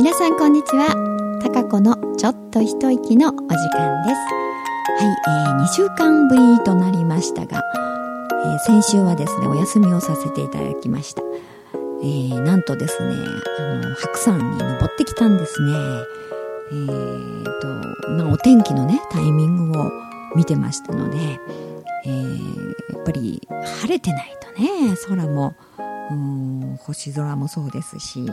皆さんこんにちは。たかこのちょっと一息のお時間です。はい、えー、2週間ぶりとなりましたが、えー、先週はですねお休みをさせていただきました。えー、なんとですねあの白山に登ってきたんですね。えーとまあ、お天気のねタイミングを見てましたので、えー、やっぱり晴れてないとね空もうん星空もそうですし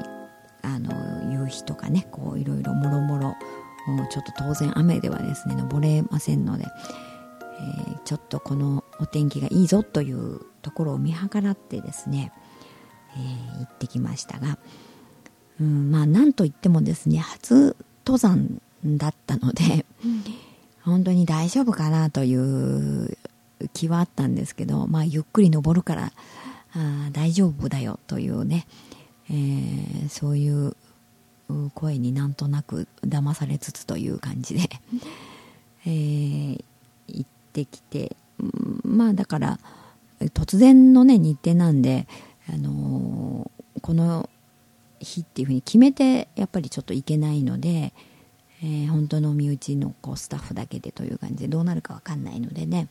あの夕日とかねこういろいろもろもろちょっと当然雨ではですね登れませんので、えー、ちょっとこのお天気がいいぞというところを見計らってですね、えー、行ってきましたが、うん、まあなんといってもですね初登山だったので、本当に大丈夫かなという気はあったんですけど、まあ、ゆっくり登るからあ大丈夫だよというね、えー、そういう声になんとなく騙されつつという感じで えー、行ってきてまあだから突然のね日程なんで、あのー、この日っていうふうに決めてやっぱりちょっといけないので、えー、本当の身内のこうスタッフだけでという感じでどうなるか分かんないのでね、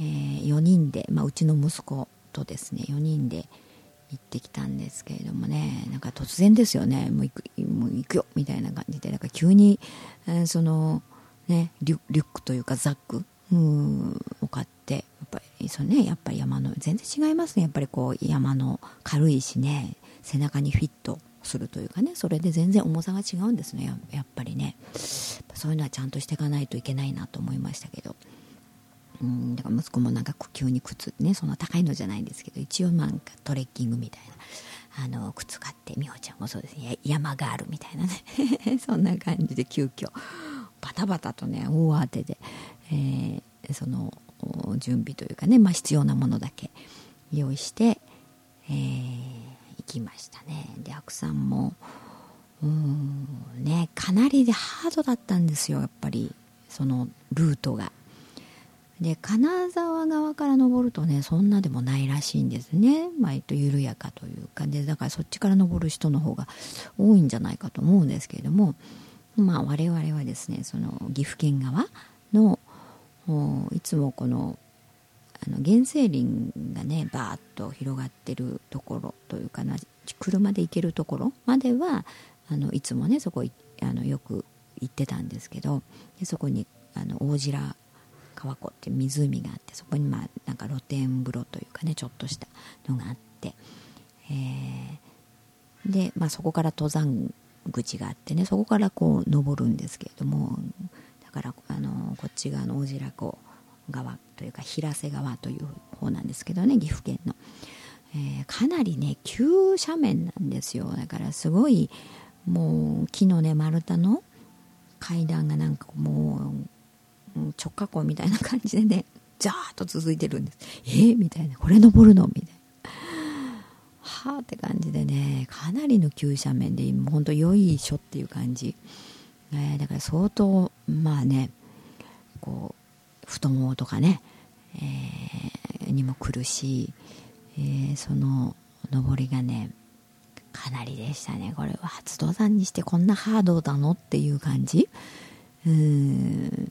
えー、4人で、まあ、うちの息子とですね4人で行ってきたんですけれどもねなんか突然ですよねもう行くもう行くよみたいな感じでなんか急に、えー、そのねリュリュックというかザックうを買ってやっぱりそのねやっぱり山の全然違いますねやっぱりこう山の軽いしね背中にフィットするというかねそれで全然重さが違うんですねやっぱりね。そういうのはちゃんとしていかないといけないなと思いましたけど。うんだから息子もなんか急に靴ねそんな高いのじゃないんですけど一応なんかトレッキングみたいなあの靴買って美穂ちゃんもそうですね山があるみたいなね そんな感じで急遽バタバタとね大当てで、えー、その準備というかね、まあ、必要なものだけ用意して、えー、行きましたね。で白さんもうんねかなりでハードだったんですよやっぱりそのルートが。で金沢側から登るとねそんなでもないらしいんですね。割と緩やかというかでだからそっちから登る人の方が多いんじゃないかと思うんですけれどもまあ我々はですねその岐阜県側のいつもこのあの原生林がねバーッと広がってるところというかな車で行けるところまではあのいつもねそこあのよく行ってたんですけどでそこにあの大白川湖って湖があってそこにまあなんか露天風呂というかねちょっとしたのがあって、えー、で、まあ、そこから登山口があってねそこからこう登るんですけれどもだからあのこっち側の大白湖側というか平瀬川という方なんですけどね岐阜県の、えー、かなりね急斜面なんですよ。だからすごいもう木のね丸太の階段がなんかもう直下校みたいな感じでね ザーッと続いてるんです。えー、みたいな。これ登るの？みたいな。はあって感じでねかなりの急斜面で今本当良いしょっていう感じ、えー、だから相当まあねこう太ももとかね、えー、にも苦しい、えー、その登りがねかなりでしたね。これは。初登山にしてこんなハードなの？っていう感じ。うん。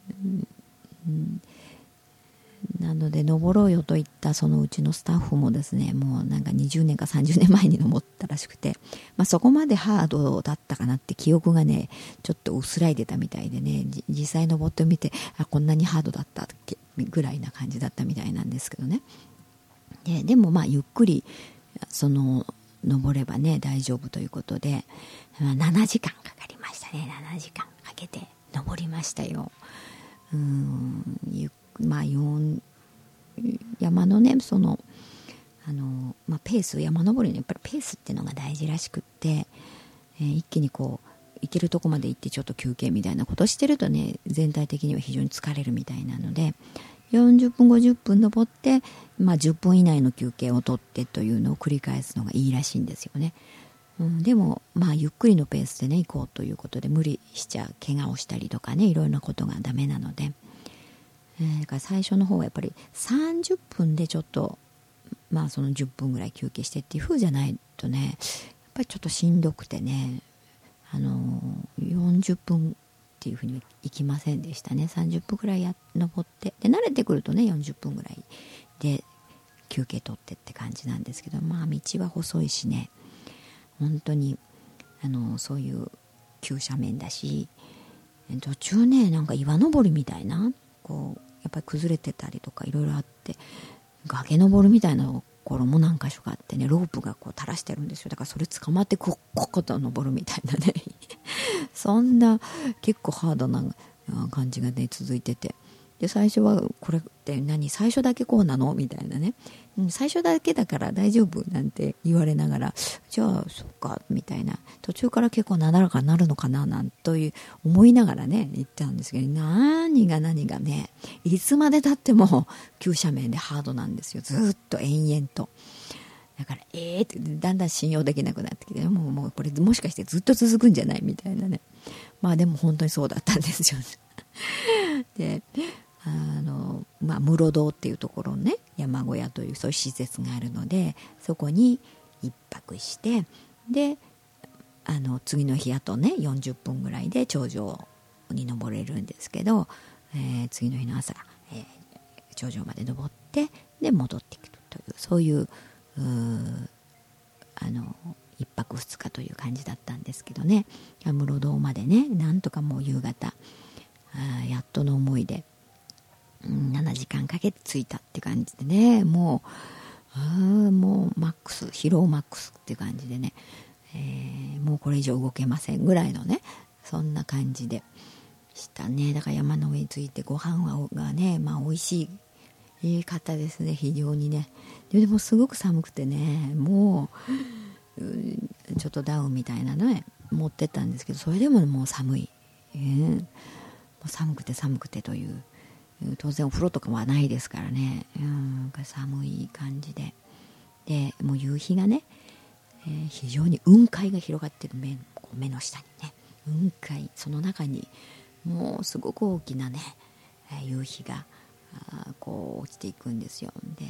なので登ろうよと言ったそのうちのスタッフもですねもうなんか20年か30年前に登ったらしくて、まあ、そこまでハードだったかなって記憶がねちょっと薄らいでたみたいでね実際登ってみてあこんなにハードだったっけぐらいな感じだったみたいなんですけどね。ででもまあゆっくりその登ればね大丈夫ということで、まあ、7時間かかりましたね。7時間かけて登りましたよ。うんまあ山のねそのあの、まあ、ペース山登りのやっぱりペースっていうのが大事らしくって、えー、一気にこう行けるとこまで行ってちょっと休憩みたいなことしてるとね全体的には非常に疲れるみたいなので40分50分登って、まあ、10分以内の休憩をとってというのを繰り返すのがいいらしいんですよね。うん、でも、まあ、ゆっくりのペースでね行こうということで無理しちゃう怪我をしたりとかねいろいろなことがダメなので、えー、だから最初の方はやっぱり30分でちょっとまあその10分ぐらい休憩してっていう風じゃないとねやっぱりちょっとしんどくてねあの40分っていうふうに行きませんでしたね。30分ぐらいや登ってで慣れてくるとね40分ぐらいで休憩取ってって感じなんですけどまあ道は細いしね。本当にあのそういう急斜面だし途中ねなんか岩登りみたいなこうやっぱり崩れてたりとかいろいろあって崖登るみたいなところも何箇所かあってねロープがこう垂らしてるんですよ。だからそれ捕まってこここと登るみたいなね。そんな結構ハードな感じがね続いてて。で最初はこれって何？最初だけこうなの？みたいなね、う、最初だけだから大丈夫なんて言われながらじゃあそっかみたいな途中から結構なだらかになるのかななんという思いながらね言ったんですけど何が何がねいつまでたっても急斜面でハードなんですよずっと延々と。だから、ええー、ってだんだん信用できなくなってきて、もうもうこれもしかしてずっと続くんじゃない？みたいなね。まあでも本当にそうだったんですよ、ね。で、あの、まあ、室堂っていうところね山小屋というそういう施設があるのでそこに1泊してであの次の日あとね40分ぐらいで頂上に登れるんですけど、えー、次の日の朝、えー、頂上まで登ってで戻ってくるというそういうあの1泊2日という感じだったんですけどね。室堂までねなんとかもう夕方あやっとの思いで7時間かけて着いたって感じでね。もうあもうマックス疲労マックスって感じでね、えー、もうこれ以上動けませんぐらいのねそんな感じでしたね。だから山の上に着いてご飯はがねまあ美味しいいい方ですね。非常にね。でもすごく寒くてねもうちょっとダウンみたいなのね持ってったんですけどそれでももう寒い、えー、もう寒くて寒くてという当然お風呂とかはないですからね、うん、寒い感じで。でもう夕日がね、えー、非常に雲海が広がってる目目の下にね。雲海その中にもうすごく大きなね、夕日がこう落ちていくんですよ。で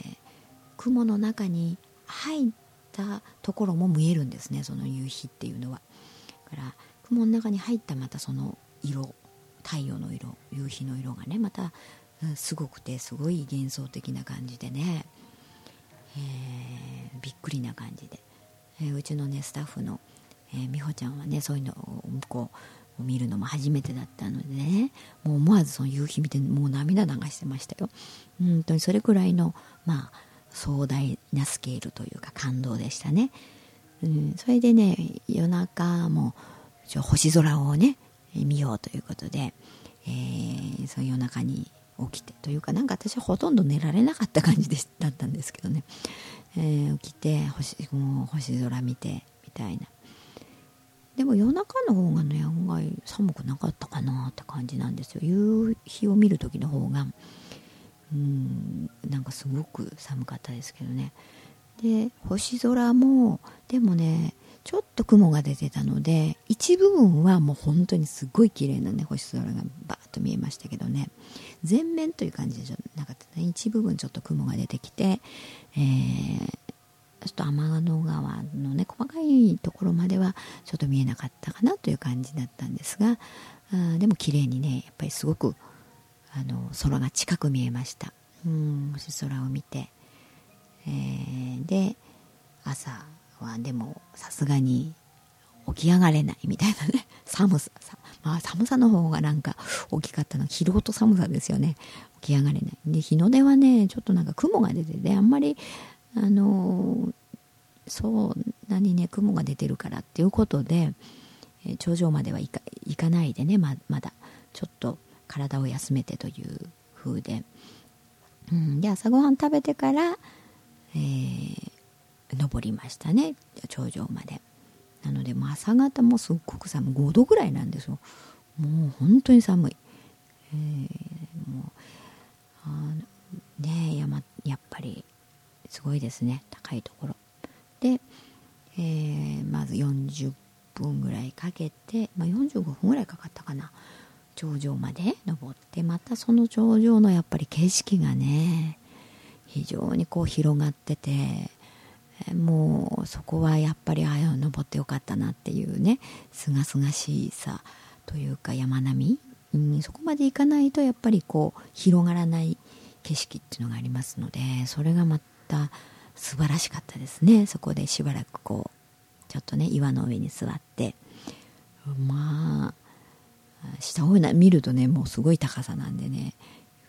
雲の中に入ったところも見えるんですねその夕日っていうのは。だから雲の中に入ったまたその色太陽の色夕日の色がねまた、すごくてすごい幻想的な感じでね、えー、びっくりな感じで、えー、うちのねスタッフの、えー、美穂ちゃんはねそういうのをこう見るのも初めてだったのでね。もう思わずその夕日見てもう涙流してましたよ。本当にそれくらいのまあ壮大なスケールというか感動でしたね、うん、それでね夜中も星空をね見ようということで、えー、その夜中に起きてというかなんか私はほとんど寝られなかった感じでだったんですけどね、えー、起きて星もう星空見てみたいな。でも夜中の方がね案外寒くなかったかなって感じなんですよ。夕日を見る時の方がうんなんかすごく寒かったですけどね。で星空もでもねちょっと雲が出てたので一部分はもう本当にすごい綺麗なね星空がバーッと見えましたけどね。全面という感じじゃなかったね。一部分ちょっと雲が出てきて、えー、ちょっと天の川のね細かいところまではちょっと見えなかったかなという感じだったんですがあでも綺麗にねやっぱりすごくあの空が近く見えました。うん星空を見て、えー、で朝はでもさすがに起き上がれないみたいなね。寒さまあ寒さの方がなんか大きかったのは疲労と寒さですよね。起き上がれない。で日の出はねちょっとなんか雲が出ててあんまりあのそう何ね雲が出てるからっていうことで、え頂上までは行か行かないでねままだ。ちょっと体を休めてという風で、うん、で朝ごはん食べてから、えー、登りましたね。頂上まで。なので朝方もすっごく寒い。5度ぐらいなんですよ。もう本当に寒い、えー、もうね山やっぱりすごいですね。高いところ。で、えー、まず40分ぐらいかけて、まあ、45分ぐらいかかったかな。頂上まで登ってまたその頂上のやっぱり景色がね非常にこう広がっててもうそこはやっぱりああ登ってよかったなっていうねすがすがしさというか山並み、うん、そこまで行かないとやっぱりこう広がらない景色っていうのがありますのでそれがまた素晴らしかったですね。そこでしばらくこうちょっとね岩の上に座ってまあ下を見るとねもうすごい高さなんでね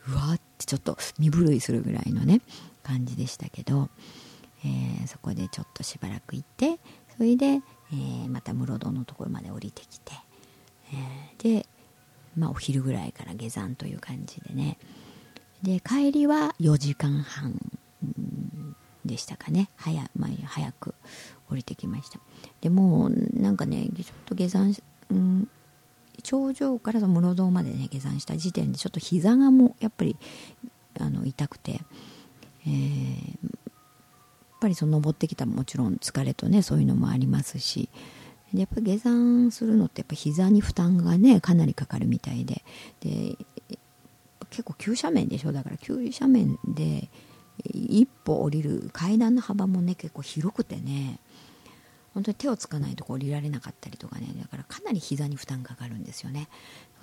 うわーってちょっと身震いするぐらいのね感じでしたけど、えー、そこでちょっとしばらく行ってそれで、えー、また室堂のところまで降りてきて、えー、で、まあ、お昼ぐらいから下山という感じでね。で帰りは4時間半でしたかね。早,、まあ、早く降りてきました。でもなんかねちょっと下山、うん、頂上からの室堂までね下山した時点でちょっと膝がもうやっぱりあの痛くて、えー、ぱりその登ってきたもちろん疲れとねそういうのもありますし。でやっぱ下山するのってやっぱ膝に負担がねかなりかかるみたいで。で結構急斜面でしょ？だから急斜面で一歩降りる階段の幅もね結構広くてね。本当に手をつかないとこ降りられなかったりとかね。だからかなり膝に負担かかるんですよね。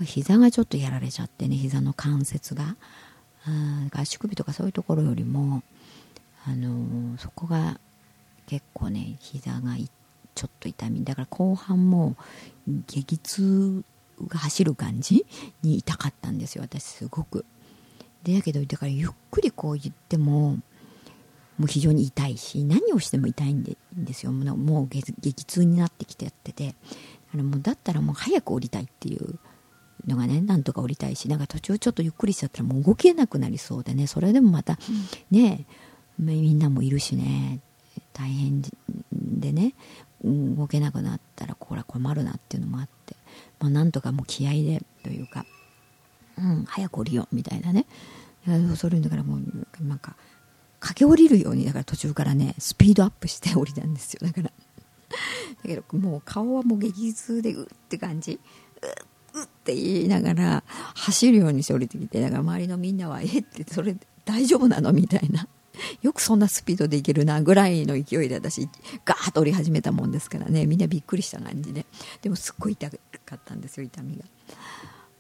膝がちょっとやられちゃってね膝の関節が足首とかそういうところよりもあのー、そこが結構ね膝がちょっと痛み。だから後半も激痛が走る感じに痛かったんですよ私すごく。でだけどだからゆっくりこう言ってももう非常に痛いし何をしても痛いんでんですよ。もう激痛になってきてやってて。あのもうだったらもう早く降りたいっていうのがねなんとか降りたいしなんか途中ちょっとゆっくりしちゃったらもう動けなくなりそうでねそれでもまた、ねみんなもいるしね。大変でね。動けなくなったらこれは困るなっていうのもあって、まあ、なんとかもう気合でというか、うん、早く降りようみたいなね。それだからもうなんか駆け下りるようにだから途中からねスピードアップして降りたんですよ。だから。だけどもう顔はもう激痛でうって感じ。ううって言いながら走るようにして降りてきてだから周りのみんなは「えっ?」てそれ大丈夫なの？みたいな。よくそんなスピードでいけるなぐらいの勢いで私ガーッと降り始めたもんですからね。みんなびっくりした感じで。でもすっごい痛かったんですよ痛みが。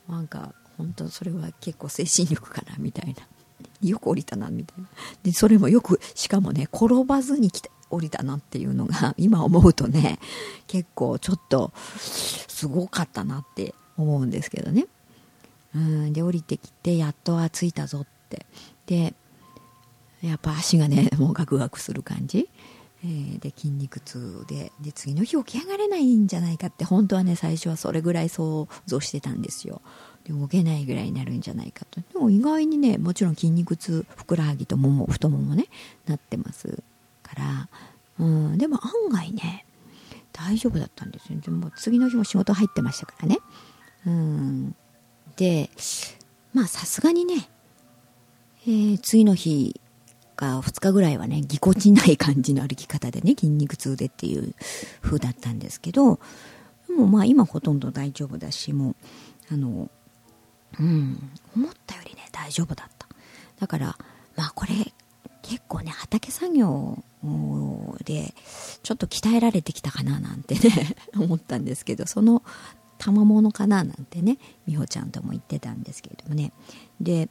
なんか本当それは結構精神力かなみたいな。よく降りたなみたいな。でそれもよくしかもね転ばずに来て降りたなっていうのが 今思うとね結構ちょっとすごかったなって思うんですけどね。うんで降りてきてやっとは着いたぞって。でやっぱ足がねもうガクガクする感じ、えー、で筋肉痛でで次の日起き上がれないんじゃないかって本当はね最初はそれぐらい想像してたんですよ。で動けないぐらいになるんじゃないかと。でも意外にねもちろん筋肉痛ふくらはぎともも太ももねなってますから、うん、でも案外ね大丈夫だったんですよ。でも次の日も仕事入ってましたからね。うん。でまあさすがにね、えー、次の日か2日ぐらいはねぎこちない感じの歩き方でね筋肉痛でっていう風だったんですけどでもまあ今ほとんど大丈夫だしもうあのうん思ったよりね大丈夫だった。だからまあこれ結構ね畑作業でちょっと鍛えられてきたかななんてね 思ったんですけどその賜物かななんてね美穂ちゃんとも言ってたんですけれどもね。で、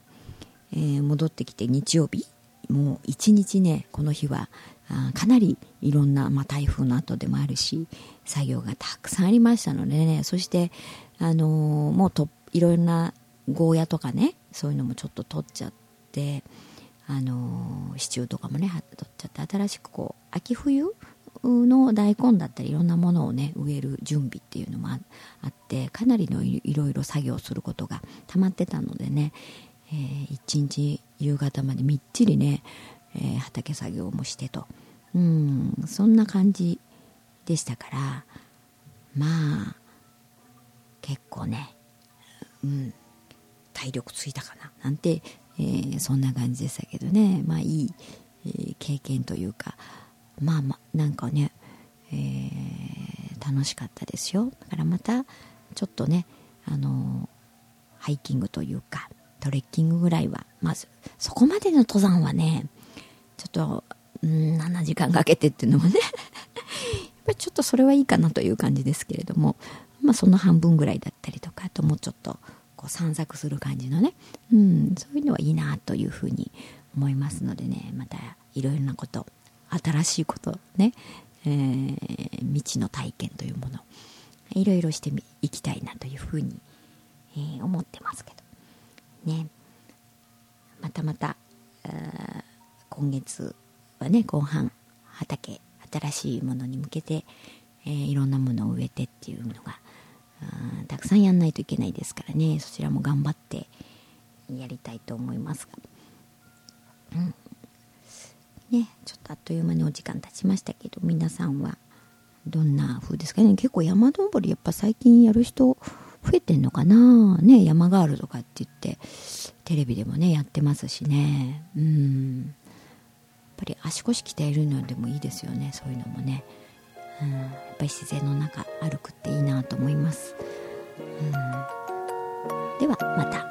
えー、戻ってきて日曜日もう一日ねこの日はあかなりいろんな、まあ、台風の後でもあるし作業がたくさんありましたのでねそして、あのー、もうといろんなゴーヤとかねそういうのもちょっと取っちゃって。あの支柱とかもね取っちゃって新しくこう秋冬の大根だったりいろんなものをね植える準備っていうのもあってかなりのいろいろ作業することがたまってたのでね、えー、一日夕方までみっちりね、えー、畑作業もしてと。うんそんな感じでしたからまあ結構ねうん体力ついたかな。なんてえー、そんな感じでしたけどね。まあいい、えー、経験というかまあまあなんかね、えー、楽しかったですよ。だからまたちょっとねあのハイキングというかトレッキングぐらいはまずそこまでの登山はねちょっとうん7時間かけてっていうのもね やっぱりちょっとそれはいいかなという感じですけれどもまあその半分ぐらいだったりとかあともうちょっとこう散策する感じのね、うん、そういうのはいいなというふうに思いますのでねまたいろいろなこと新しいことね、えー、未知の体験というものいろいろしていきたいなというふうに、えー、思ってますけど。ね。またまた今月はね後半畑新しいものに向けて、えー、いろんなものを植えてっていうのがたくさんやんないといけないですからね。そちらも頑張ってやりたいと思いますが、うん。ね、ちょっとあっという間にお時間経ちましたけど皆さんはどんな風ですかね。結構山登りやっぱ最近やる人増えてんのかな？ね山ガールとかって言ってテレビでもねやってますしね。うん。やっぱり足腰鍛えるのでもいいですよねそういうのもね、うん、やっぱり自然の中歩くっていいなと思います、うん、ではまた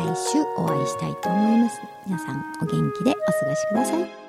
来週お会いしたいと思います。皆さんお元気でお過ごしください。